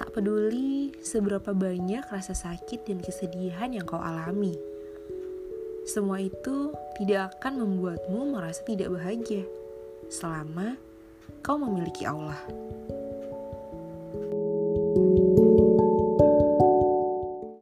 Tak peduli seberapa banyak rasa sakit dan kesedihan yang kau alami. Semua itu tidak akan membuatmu merasa tidak bahagia selama kau memiliki Allah. thank you